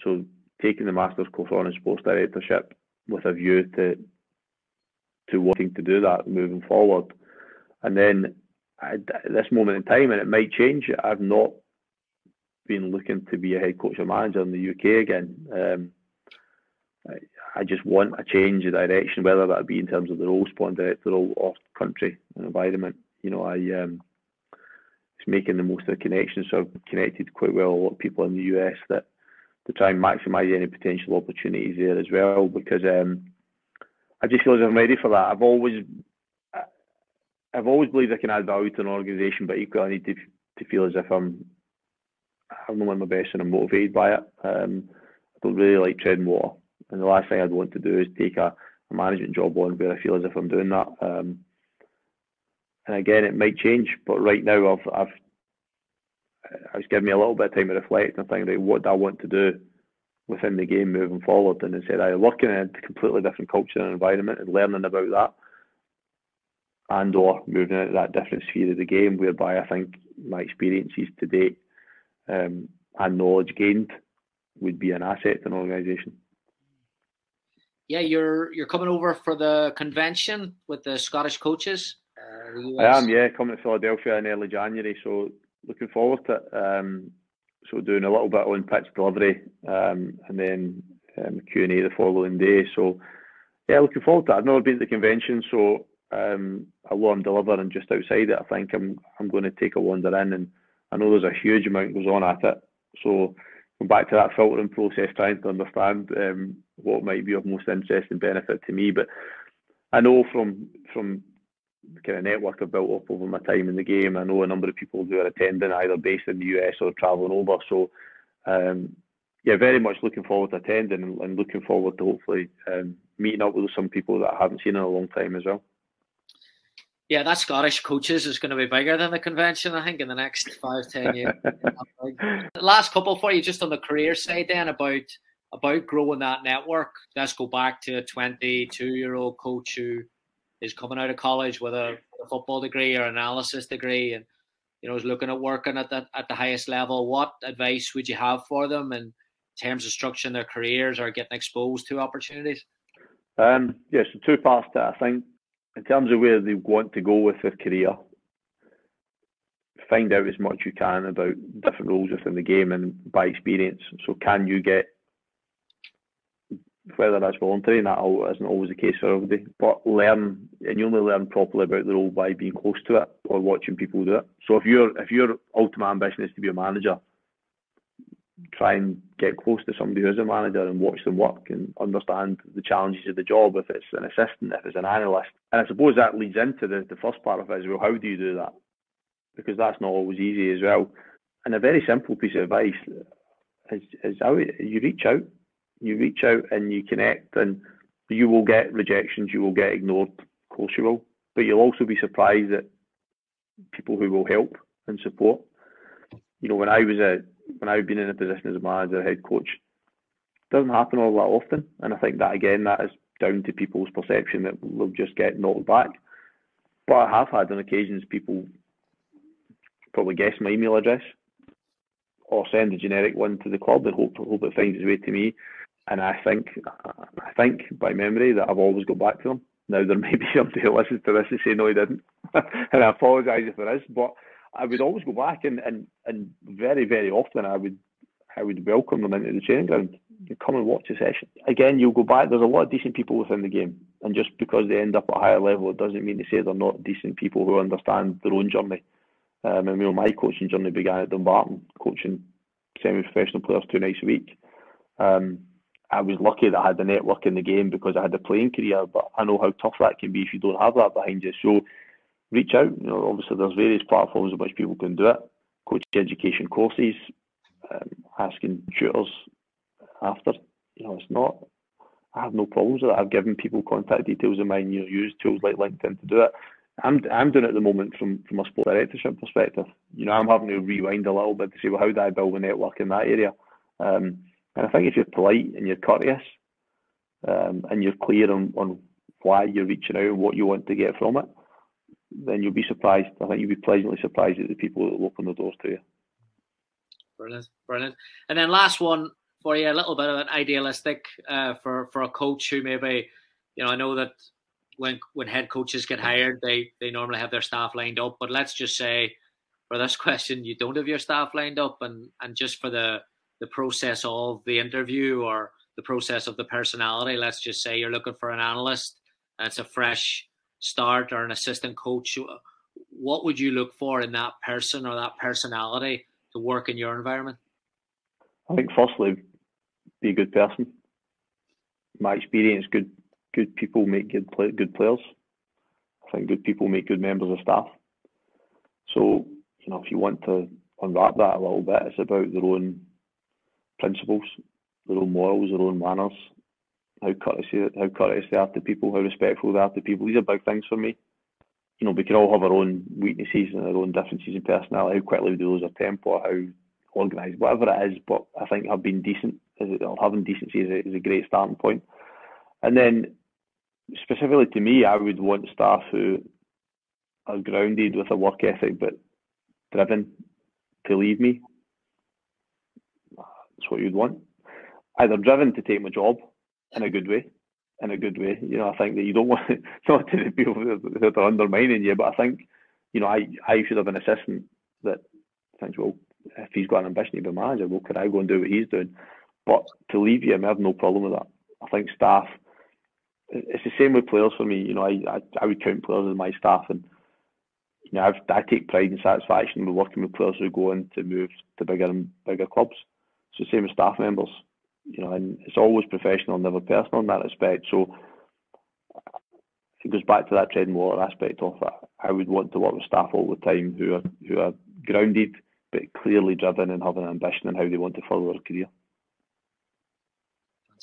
so taking the master's course on in sports directorship with a view to to wanting to do that moving forward. And then at this moment in time, and it might change, I've not been looking to be a head coach or manager in the UK again. Um, I, just want a change of direction, whether that be in terms of the role, sport director or country and environment you know, I um, making the most of the connections. So I've connected quite well with a lot of people in the US that to try and maximise any potential opportunities there as well. Because um, I just feel as I'm ready for that. I've always I've always believed I can add value to an organisation, but equally I need to to feel as if I'm I'm not my best and I'm motivated by it. Um, I don't really like treading water, and the last thing I'd want to do is take a, a management job on where I feel as if I'm doing that. Um, and again, it might change, but right now I've I've I was giving me a little bit of time to reflect and think, right, what do I want to do within the game moving forward? And instead, I working in a completely different culture and environment and learning about that, and or moving into that different sphere of the game, whereby I think my experiences to date um, and knowledge gained would be an asset to an organisation. Yeah, you're you're coming over for the convention with the Scottish coaches. Uh, I am, yeah, coming to Philadelphia in early January, so looking forward to it. Um, so doing a little bit on pitch delivery, um, and then um, Q and A the following day. So yeah, looking forward to it. I've never been to the convention, so um, although I'm delivering just outside it, I think I'm I'm going to take a wander in, and I know there's a huge amount goes on at it. So going back to that filtering process, trying to understand um, what might be of most interest and benefit to me. But I know from from kind of network I've built up over my time in the game, I know a number of people who are attending, either based in the US or travelling over. So, um, yeah, very much looking forward to attending and, and looking forward to hopefully um, meeting up with some people that I haven't seen in a long time as well. Yeah, that Scottish coaches is going to be bigger than the convention, I think, in the next five, ten years. Last couple for you, just on the career side, then about about growing that network. Let's go back to a 22 year old coach who is coming out of college with a, a, football degree or analysis degree, and you know is looking at working at the at the highest level. What advice would you have for them in terms of structuring their careers or getting exposed to opportunities? Um, yes, yeah, so two parts to it. I think in terms of where they want to go with their career, find out as much you can about different roles within the game and by experience. So, can you get whether that's voluntary, and that isn't always the case for everybody, but learn, and you only learn properly about the role by being close to it or watching people do it. So, if your if your ultimate ambition is to be a manager, try and get close to somebody who's a manager and watch them work and understand the challenges of the job if it's an assistant, if it's an analyst. And I suppose that leads into the, the first part of it as well. How do you do that? Because that's not always easy as well. And a very simple piece of advice is, is how you reach out. You reach out and you connect and you will get rejections, you will get ignored, of course you will. But you'll also be surprised at people who will help and support. You know, when I was a when I've been in a position as a manager, head coach, doesn't happen all that often. And I think that again, that is down to people's perception that they'll just get knocked back. But I have had on occasions people probably guess my email address or send a generic one to the club and hope hope it finds its way to me. And I think I think by memory that I've always got back to them. Now there may be somebody who listens to this and say no, he didn't, and I apologise if there is. But I would always go back and, and, and very, very often I would I would welcome them into the training ground. Come and watch a session. Again, you'll go back. There's a lot of decent people within the game, and just because they end up at a higher level, it doesn't mean to say they're not decent people who understand their own journey. Um, and you know, my coaching journey began at Dumbarton, coaching semi-professional players two nights a week. Um, I was lucky that I had the network in the game because I had a playing career, but I know how tough that can be if you don't have that behind you. So reach out. You know, obviously there's various platforms on which people can do it. Coach education courses, um, asking tutors after. You know, it's not. I have no problems with that. I've given people contact details of mine. You know, use tools like LinkedIn to do it. I'm I'm doing it at the moment from from a sport directorship perspective. You know, I'm having to rewind a little bit to say, well, how do I build a network in that area? Um, and I think if you're polite and you're courteous, um, and you're clear on, on why you're reaching out and what you want to get from it, then you'll be surprised. I think you'll be pleasantly surprised at the people that will open the doors to you. Brilliant, brilliant. And then last one for you, a little bit of an idealistic uh, for for a coach who maybe, you know, I know that when when head coaches get hired, they they normally have their staff lined up. But let's just say, for this question, you don't have your staff lined up, and and just for the the process of the interview or the process of the personality, let's just say you're looking for an analyst, and it's a fresh start or an assistant coach, what would you look for in that person or that personality to work in your environment? I think firstly, be a good person. My experience, good good people make good play, good players. I think good people make good members of staff. So you know, if you want to unwrap that a little bit, it's about their own principles, their own morals, their own manners, how courteous how courteous they are to people, how respectful they are to people. These are big things for me. You know, we can all have our own weaknesses and our own differences in personality. How quickly we lose our temper, how organised, whatever it is. But I think have been decent, or having decency is a, is a great starting point. And then, specifically to me, I would want staff who are grounded with a work ethic, but driven to leave me. That's what you'd want. Either driven to take my job in a good way. In a good way, you know, I think that you don't want it's not to the people that are undermining you, but I think, you know, I I should have an assistant that thinks, well, if he's got an ambition to be manager, well, could I go and do what he's doing? But to leave you, I have no problem with that. I think staff, it's the same with players for me. You know, I I, I would count players as my staff, and you know, I've, I take pride and satisfaction with working with players who go on to move to bigger and bigger clubs. It's the same as staff members, you know, and it's always professional, never personal in that respect. So it goes back to that tread and water aspect of it. I would want to work with staff all the time who are who are grounded but clearly driven and have an ambition in how they want to further their career.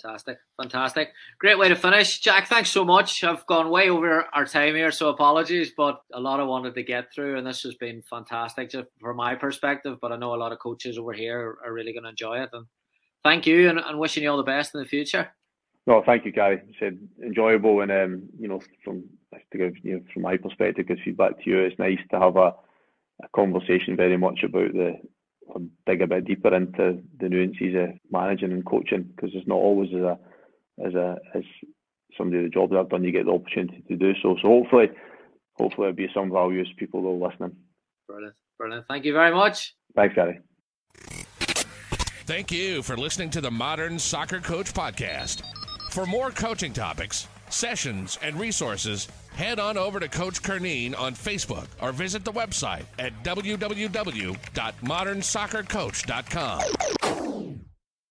Fantastic, fantastic. Great way to finish. Jack, thanks so much. I've gone way over our time here, so apologies, but a lot I wanted to get through, and this has been fantastic just from my perspective. But I know a lot of coaches over here are really going to enjoy it. And thank you, and, and wishing you all the best in the future. No, thank you, Gary. Said enjoyable, and um, you know, from to give you know, from my perspective, good feedback to you. It's nice to have a, a conversation very much about the dig a bit deeper into the nuances of managing and coaching because it's not always as a as a as somebody of the job that I've done you get the opportunity to do so. So hopefully hopefully it'll be some value as people that are listening. Brilliant. Brilliant. Thank you very much. Thanks, Gary. Thank you for listening to the Modern Soccer Coach Podcast. For more coaching topics, sessions, and resources, head on over to Coach Curneen on Facebook or visit the website at www.modernsoccercoach.com.